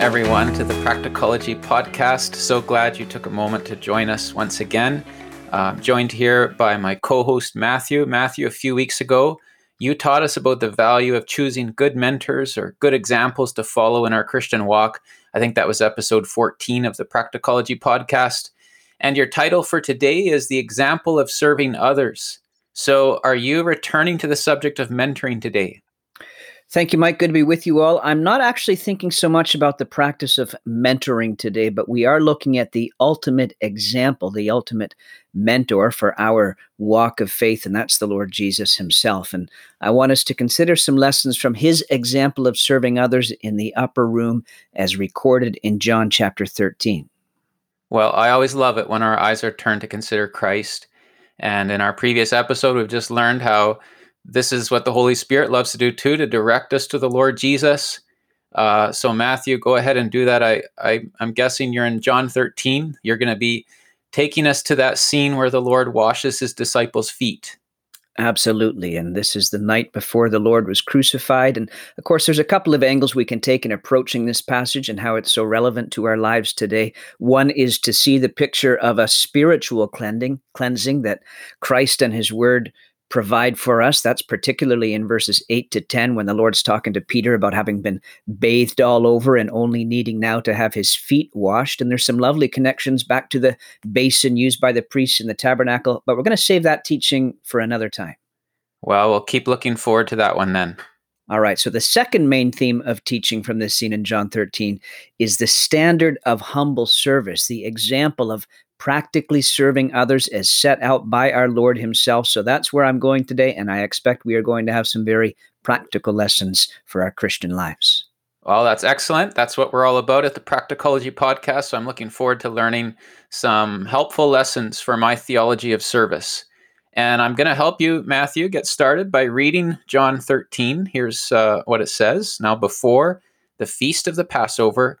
everyone, to the Practicology podcast. So glad you took a moment to join us once again. Uh, joined here by my co host, Matthew. Matthew, a few weeks ago, you taught us about the value of choosing good mentors or good examples to follow in our Christian walk. I think that was episode 14 of the Practicology podcast. And your title for today is The Example of Serving Others. So, are you returning to the subject of mentoring today? Thank you, Mike. Good to be with you all. I'm not actually thinking so much about the practice of mentoring today, but we are looking at the ultimate example, the ultimate mentor for our walk of faith, and that's the Lord Jesus himself. And I want us to consider some lessons from his example of serving others in the upper room as recorded in John chapter 13. Well, I always love it when our eyes are turned to consider Christ. And in our previous episode, we've just learned how this is what the Holy Spirit loves to do too, to direct us to the Lord Jesus. Uh, so Matthew, go ahead and do that. I, I I'm guessing you're in John 13. You're going to be taking us to that scene where the Lord washes his disciples' feet. Absolutely. And this is the night before the Lord was crucified. And of course, there's a couple of angles we can take in approaching this passage and how it's so relevant to our lives today. One is to see the picture of a spiritual cleansing, cleansing that Christ and his word provide for us. That's particularly in verses 8 to 10 when the Lord's talking to Peter about having been bathed all over and only needing now to have his feet washed. And there's some lovely connections back to the basin used by the priests in the tabernacle, but we're going to save that teaching for another time. Well, we'll keep looking forward to that one then. All right. So, the second main theme of teaching from this scene in John 13 is the standard of humble service, the example of practically serving others as set out by our Lord Himself. So that's where I'm going today, and I expect we are going to have some very practical lessons for our Christian lives. Well, that's excellent. That's what we're all about at the Practicology podcast. So I'm looking forward to learning some helpful lessons for my theology of service. And I'm going to help you, Matthew, get started by reading John 13. Here's uh, what it says Now, before the feast of the Passover,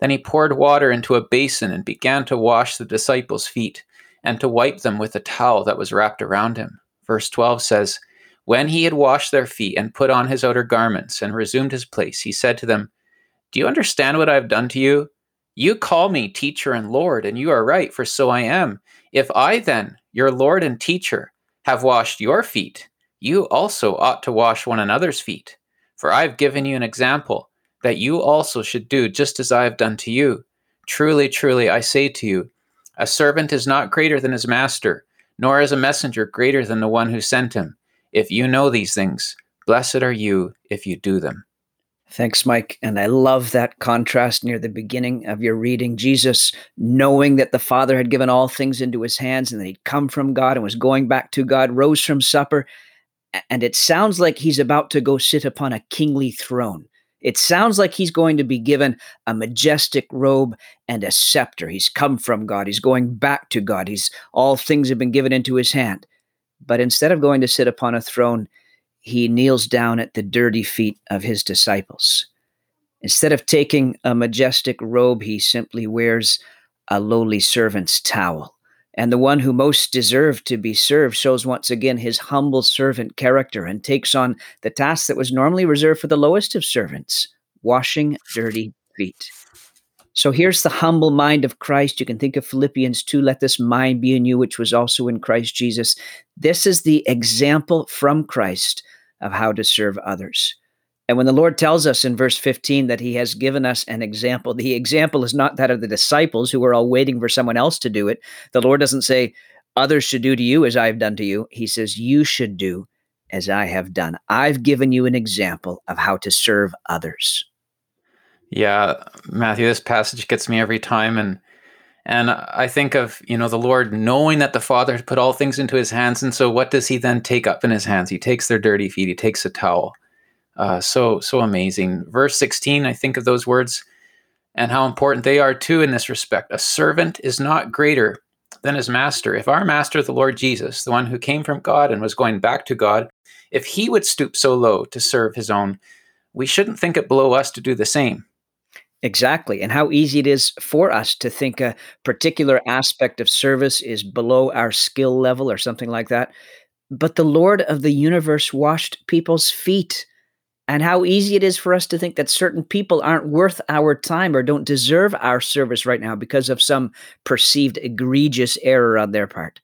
Then he poured water into a basin and began to wash the disciples' feet and to wipe them with a towel that was wrapped around him. Verse 12 says, When he had washed their feet and put on his outer garments and resumed his place, he said to them, Do you understand what I have done to you? You call me teacher and Lord, and you are right, for so I am. If I then, your Lord and teacher, have washed your feet, you also ought to wash one another's feet. For I have given you an example that you also should do just as I have done to you. Truly, truly, I say to you, a servant is not greater than his master, nor is a messenger greater than the one who sent him. If you know these things, blessed are you if you do them. Thanks, Mike. And I love that contrast near the beginning of your reading. Jesus, knowing that the Father had given all things into his hands and that he'd come from God and was going back to God, rose from supper. And it sounds like he's about to go sit upon a kingly throne. It sounds like he's going to be given a majestic robe and a scepter. He's come from God. He's going back to God. He's all things have been given into his hand. But instead of going to sit upon a throne, he kneels down at the dirty feet of his disciples. Instead of taking a majestic robe, he simply wears a lowly servant's towel. And the one who most deserved to be served shows once again his humble servant character and takes on the task that was normally reserved for the lowest of servants washing dirty feet. So here's the humble mind of Christ. You can think of Philippians 2 let this mind be in you, which was also in Christ Jesus. This is the example from Christ of how to serve others. And when the Lord tells us in verse 15 that he has given us an example, the example is not that of the disciples who are all waiting for someone else to do it. The Lord doesn't say, others should do to you as I have done to you. He says, you should do as I have done. I've given you an example of how to serve others. Yeah, Matthew, this passage gets me every time. And and I think of, you know, the Lord knowing that the Father had put all things into his hands. And so what does he then take up in his hands? He takes their dirty feet, he takes a towel. Uh, so so amazing. Verse 16, I think of those words. and how important they are too in this respect. A servant is not greater than his master. If our master, the Lord Jesus, the one who came from God and was going back to God, if he would stoop so low to serve his own, we shouldn't think it below us to do the same. Exactly. And how easy it is for us to think a particular aspect of service is below our skill level or something like that. But the Lord of the universe washed people's feet and how easy it is for us to think that certain people aren't worth our time or don't deserve our service right now because of some perceived egregious error on their part.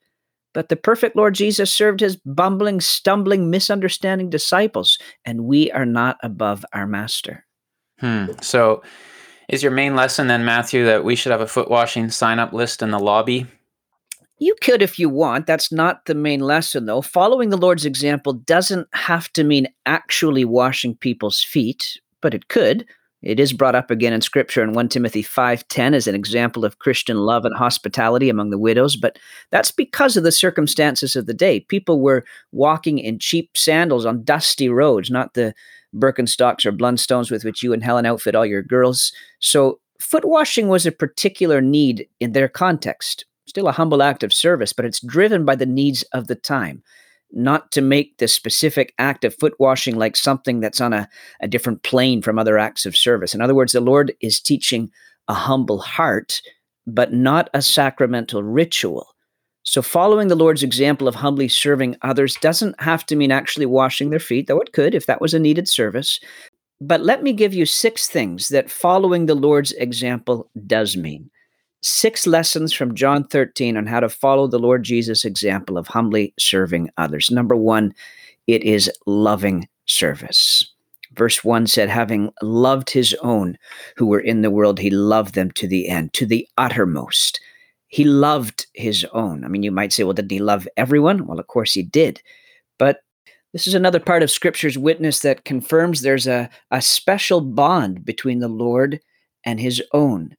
But the perfect Lord Jesus served his bumbling, stumbling, misunderstanding disciples, and we are not above our master. Hmm. So, is your main lesson then, Matthew, that we should have a foot washing sign up list in the lobby you could if you want. That's not the main lesson, though. Following the Lord's example doesn't have to mean actually washing people's feet, but it could. It is brought up again in Scripture in 1 Timothy 5.10 as an example of Christian love and hospitality among the widows, but that's because of the circumstances of the day. People were walking in cheap sandals on dusty roads, not the Birkenstocks or Blundstones with which you and Helen outfit all your girls. So foot washing was a particular need in their context still a humble act of service, but it's driven by the needs of the time, not to make the specific act of foot washing like something that's on a, a different plane from other acts of service. In other words, the Lord is teaching a humble heart, but not a sacramental ritual. So, following the Lord's example of humbly serving others doesn't have to mean actually washing their feet, though it could if that was a needed service. But let me give you six things that following the Lord's example does mean six lessons from John 13 on how to follow the Lord Jesus' example of humbly serving others. Number one, it is loving service. Verse 1 said, having loved his own who were in the world, he loved them to the end, to the uttermost. He loved his own. I mean, you might say, well, didn't he love everyone? Well, of course he did. But this is another part of Scripture's witness that confirms there's a, a special bond between the Lord and his own.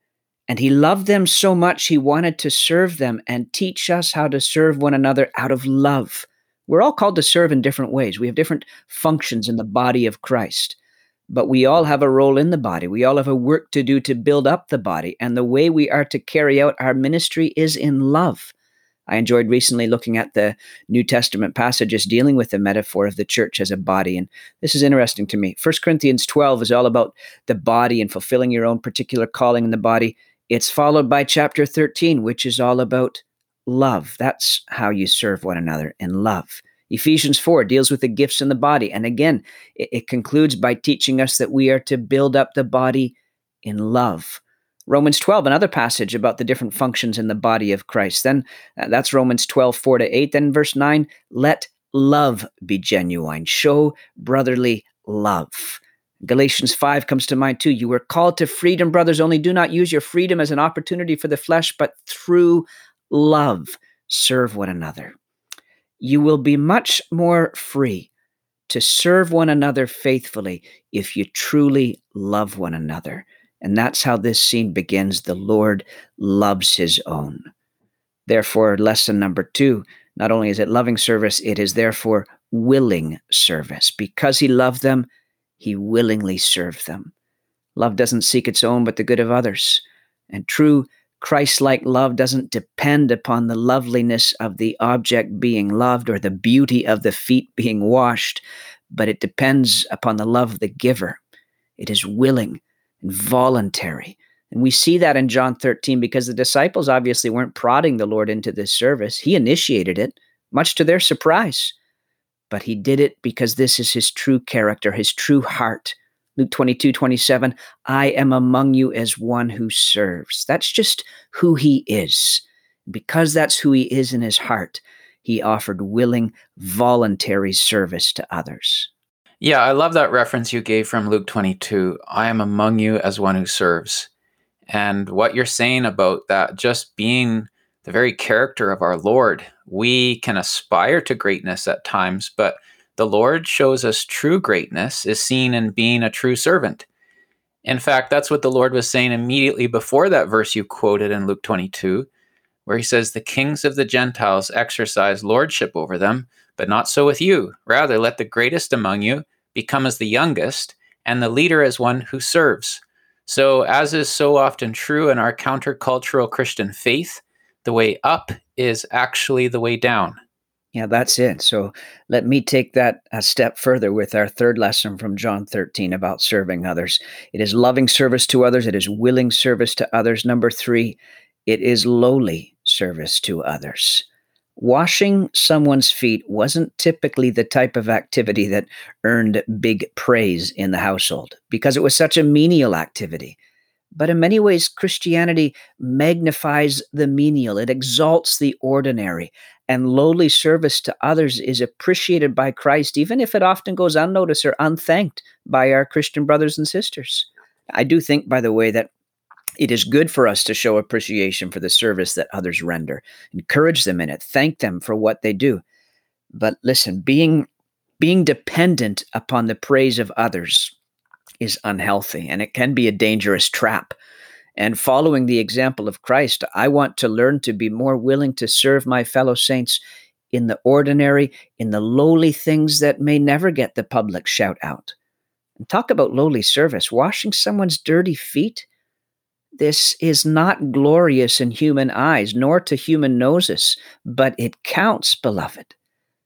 And he loved them so much, he wanted to serve them and teach us how to serve one another out of love. We're all called to serve in different ways. We have different functions in the body of Christ, but we all have a role in the body. We all have a work to do to build up the body. And the way we are to carry out our ministry is in love. I enjoyed recently looking at the New Testament passages dealing with the metaphor of the church as a body. And this is interesting to me. 1 Corinthians 12 is all about the body and fulfilling your own particular calling in the body. It's followed by chapter 13, which is all about love. That's how you serve one another in love. Ephesians 4 deals with the gifts in the body. And again, it, it, concludes by teaching us that we are to build up the body in love. Romans 12, another passage about the different functions in the body of Christ. Then uh, that's Romans 12, 4 to 8. Then verse 9, let love be genuine. Show brotherly love. Galatians 5 comes to mind too. You were called to freedom, brothers, only do not use your freedom as an opportunity for the flesh, but through love serve one another. You will be much more free to serve one another faithfully if you truly love one another. And that's how this scene begins. The Lord loves his own. Therefore, lesson number two not only is it loving service, it is therefore willing service. Because he loved them, he willingly served them. Love doesn't seek its own, but the good of others. And true Christ like love doesn't depend upon the loveliness of the object being loved or the beauty of the feet being washed, but it depends upon the love of the giver. It is willing and voluntary. And we see that in John 13 because the disciples obviously weren't prodding the Lord into this service. He initiated it, much to their surprise but he did it because this is his true character, his true heart. Luke 22, 27, I am among you as one who serves. That's just who he is. Because that's who he is in his heart, he offered willing, voluntary service to others. Yeah, I love that reference you gave from Luke 22. I am among you as one who serves. And what you're saying about that just being the very character of our Lord. We can aspire to greatness at times, but the Lord shows us true greatness is seen in being a true servant. In fact, that's what the Lord was saying immediately before that verse you quoted in Luke 22, where he says, The kings of the Gentiles exercise lordship over them, but not so with you. Rather, let the greatest among you become as the youngest, and the leader as one who serves. So, as is so often true in our countercultural Christian faith, the way up is actually the way down. Yeah, that's it. So let me take that a step further with our third lesson from John 13 about serving others. It is loving service to others, it is willing service to others. Number three, it is lowly service to others. Washing someone's feet wasn't typically the type of activity that earned big praise in the household because it was such a menial activity. But in many ways, Christianity magnifies the menial, it exalts the ordinary, and lowly service to others is appreciated by Christ, even if it often goes unnoticed or unthanked by our Christian brothers and sisters. I do think, by the way, that it is good for us to show appreciation for the service that others render, encourage them in it, thank them for what they do. But listen, being being dependent upon the praise of others is unhealthy and it can be a dangerous trap. And following the example of Christ, I want to learn to be more willing to serve my fellow saints in the ordinary, in the lowly things that may never get the public shout out. And talk about lowly service, washing someone's dirty feet. This is not glorious in human eyes, nor to human noses, but it counts, beloved,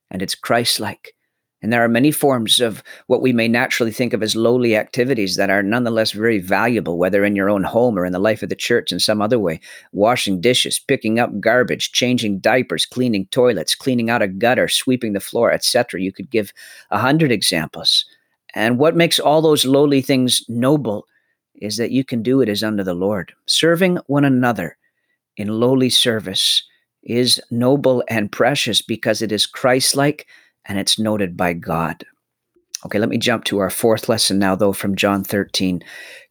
and it's Christ like. And there are many forms of what we may naturally think of as lowly activities that are nonetheless very valuable, whether in your own home or in the life of the church in some other way. Washing dishes, picking up garbage, changing diapers, cleaning toilets, cleaning out a gutter, sweeping the floor, etc. You could give a hundred examples. And what makes all those lowly things noble is that you can do it as under the Lord. Serving one another in lowly service is noble and precious because it is Christ like and it's noted by God. Okay, let me jump to our fourth lesson now, though, from John 13.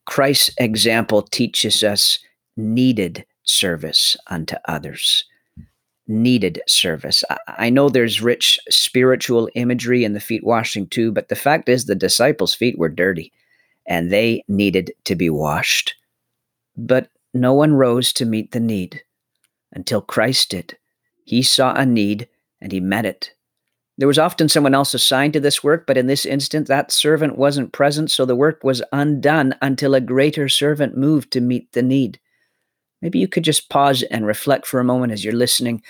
Christ's example teaches us needed service unto others. Needed service. I know there's rich spiritual imagery in the feet washing too, but the fact is the disciples' feet were dirty and they needed to be washed. But no one rose to meet the need until Christ did. He saw a need and he met it. There was often someone else assigned to this work, but in this instance, that servant wasn't present, so the work was undone until a greater servant moved to meet the need. Maybe you could just pause and reflect for a moment as you're listening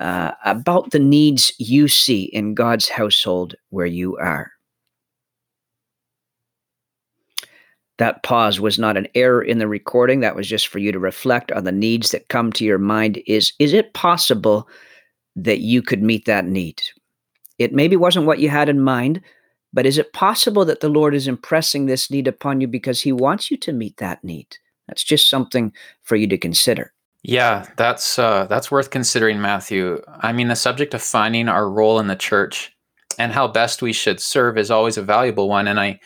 uh, about the needs you see in God's household where you are. That pause was not an error in the recording. That was just for you to reflect on the needs that come to your mind. Is, is it possible that you could meet that need? It maybe wasn't what you had in mind, but is it possible that the Lord is impressing this need upon you because He wants you to meet that need? That's just something for you to consider. Yeah, that's uh, that's worth considering, Matthew. I mean, the subject of finding our role in the church and how best we should serve is always a valuable one, and I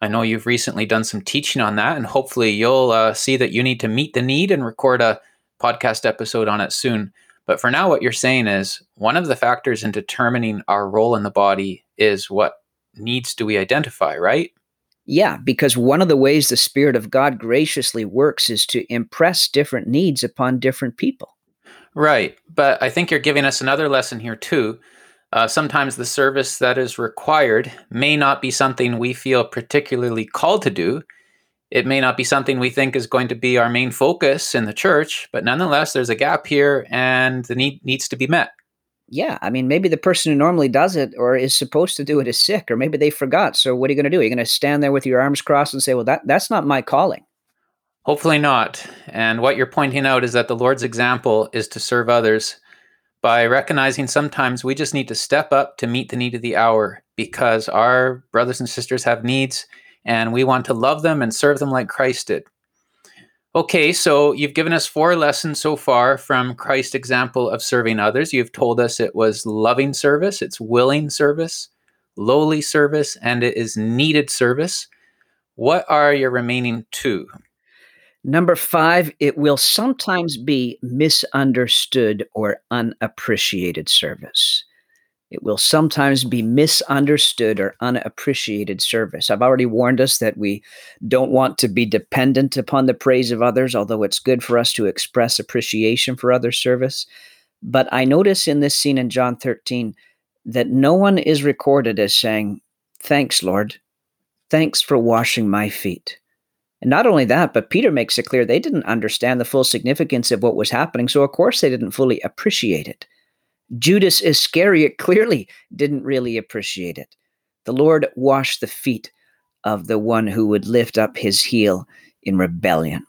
I know you've recently done some teaching on that, and hopefully you'll uh, see that you need to meet the need and record a podcast episode on it soon. But for now, what you're saying is one of the factors in determining our role in the body is what needs do we identify, right? Yeah, because one of the ways the Spirit of God graciously works is to impress different needs upon different people. Right. But I think you're giving us another lesson here, too. Uh, sometimes the service that is required may not be something we feel particularly called to do, it may not be something we think is going to be our main focus in the church, but nonetheless, there's a gap here and the need needs to be met. Yeah, I mean, maybe the person who normally does it or is supposed to do it is sick, or maybe they forgot. So, what are you going to do? Are you going to stand there with your arms crossed and say, "Well, that that's not my calling"? Hopefully not. And what you're pointing out is that the Lord's example is to serve others by recognizing sometimes we just need to step up to meet the need of the hour because our brothers and sisters have needs and we want to love them and serve them like Christ did. Okay, so you've given us four lessons so far from Christ's example of serving others. You've told us it was loving service, it's willing service, lowly service, and it is needed service. What are your remaining two? Number five, it will sometimes be misunderstood or unappreciated service. It will sometimes be misunderstood or unappreciated service. I've already warned us that we don't want to be dependent upon the praise of others, although it's good for us to express appreciation for other service. But I notice in this scene in John 13 that no one is recorded as saying, Thanks, Lord. Thanks for washing my feet. And not only that, but Peter makes it clear they didn't understand the full significance of what was happening. So, of course, they didn't fully appreciate it. Judas Iscariot clearly didn't really appreciate it. The Lord washed the feet of the one who would lift up his heel in rebellion.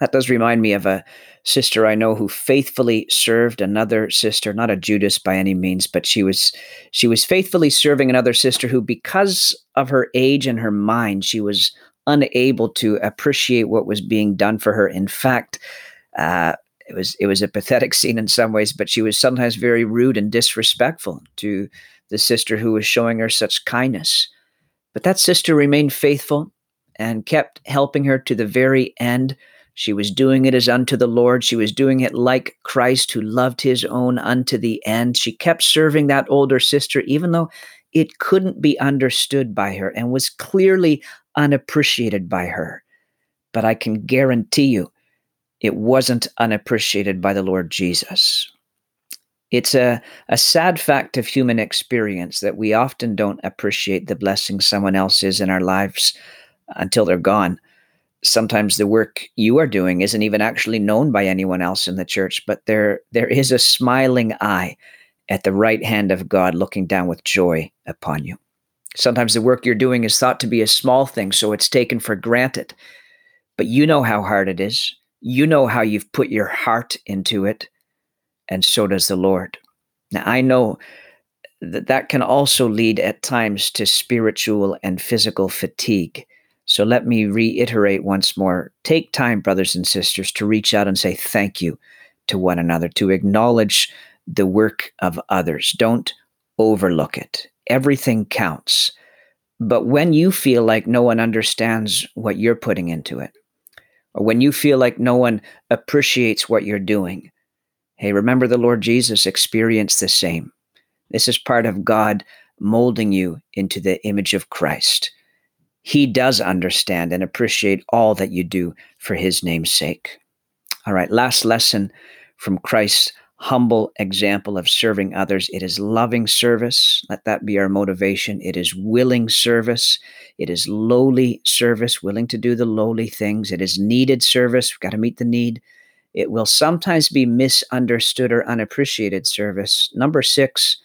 That does remind me of a sister I know who faithfully served another sister, not a Judas by any means, but she was she was faithfully serving another sister who because of her age and her mind, she was unable to appreciate what was being done for her. In fact, uh, it was it was a pathetic scene in some ways, but she was sometimes very rude and disrespectful to the sister who was showing her such kindness. But that sister remained faithful and kept helping her to the very end. She was doing it as unto the Lord. She was doing it like Christ, who loved his own unto the end. She kept serving that older sister, even though it couldn't be understood by her and was clearly unappreciated by her. But I can guarantee you, it wasn't unappreciated by the Lord Jesus. It's a, a sad fact of human experience that we often don't appreciate the blessing someone else is in our lives until they're gone. Sometimes the work you are doing isn't even actually known by anyone else in the church, but there there is a smiling eye at the right hand of God looking down with joy upon you. Sometimes the work you're doing is thought to be a small thing, so it's taken for granted. But you know how hard it is. You know how you've put your heart into it, and so does the Lord. Now, I know that that can also lead at times to spiritual and physical fatigue. So let me reiterate once more take time, brothers and sisters, to reach out and say thank you to one another, to acknowledge the work of others. Don't overlook it everything counts. But when you feel like no one understands what you're putting into it, or when you feel like no one appreciates what you're doing, hey, remember the Lord Jesus experienced the same. This is part of God molding you into the image of Christ. He does understand and appreciate all that you do for his name's sake. All right, last lesson from Christ's humble example of serving others. It is loving service. Let that be our motivation. It is willing service. It is lowly service, willing to do the lowly things. It is needed service. We've got to meet the need. It will sometimes be misunderstood or unappreciated service. Number six,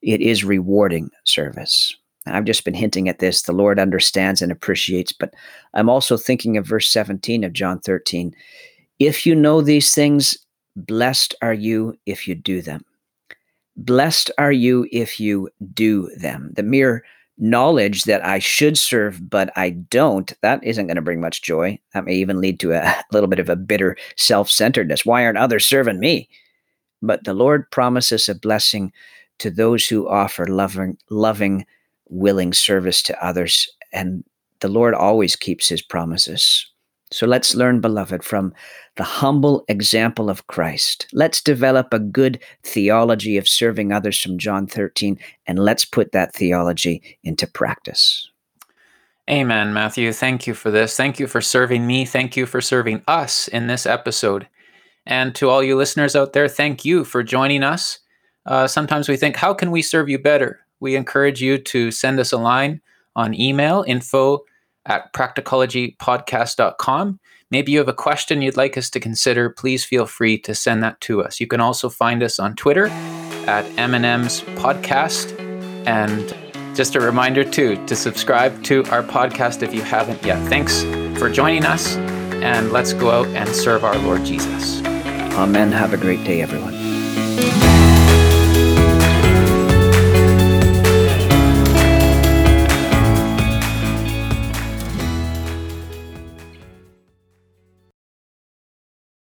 it is rewarding service. I've just been hinting at this. The Lord understands and appreciates, but I'm also thinking of verse 17 of John 13. If you know these things, Blessed are you if you do them. Blessed are you if you do them. The mere knowledge that I should serve, but I don't, that isn't going to bring much joy. That may even lead to a little bit of a bitter self centeredness. Why aren't others serving me? But the Lord promises a blessing to those who offer loving, loving, willing service to others. And the Lord always keeps his promises. So let's learn, beloved, from the humble example of Christ. Let's develop a good theology of serving others from John 13, and let's put that theology into practice. Amen, Matthew. Thank you for this. Thank you for serving me. Thank you for serving us in this episode. And to all you listeners out there, thank you for joining us. Uh, sometimes we think, how can we serve you better? We encourage you to send us a line on email info at practicologypodcast.com. Maybe you have a question you'd like us to consider, please feel free to send that to us. You can also find us on Twitter at M&M's Podcast. And just a reminder, too, to subscribe to our podcast if you haven't yet. Thanks for joining us, and let's go out and serve our Lord Jesus. Amen. Have a great day, everyone.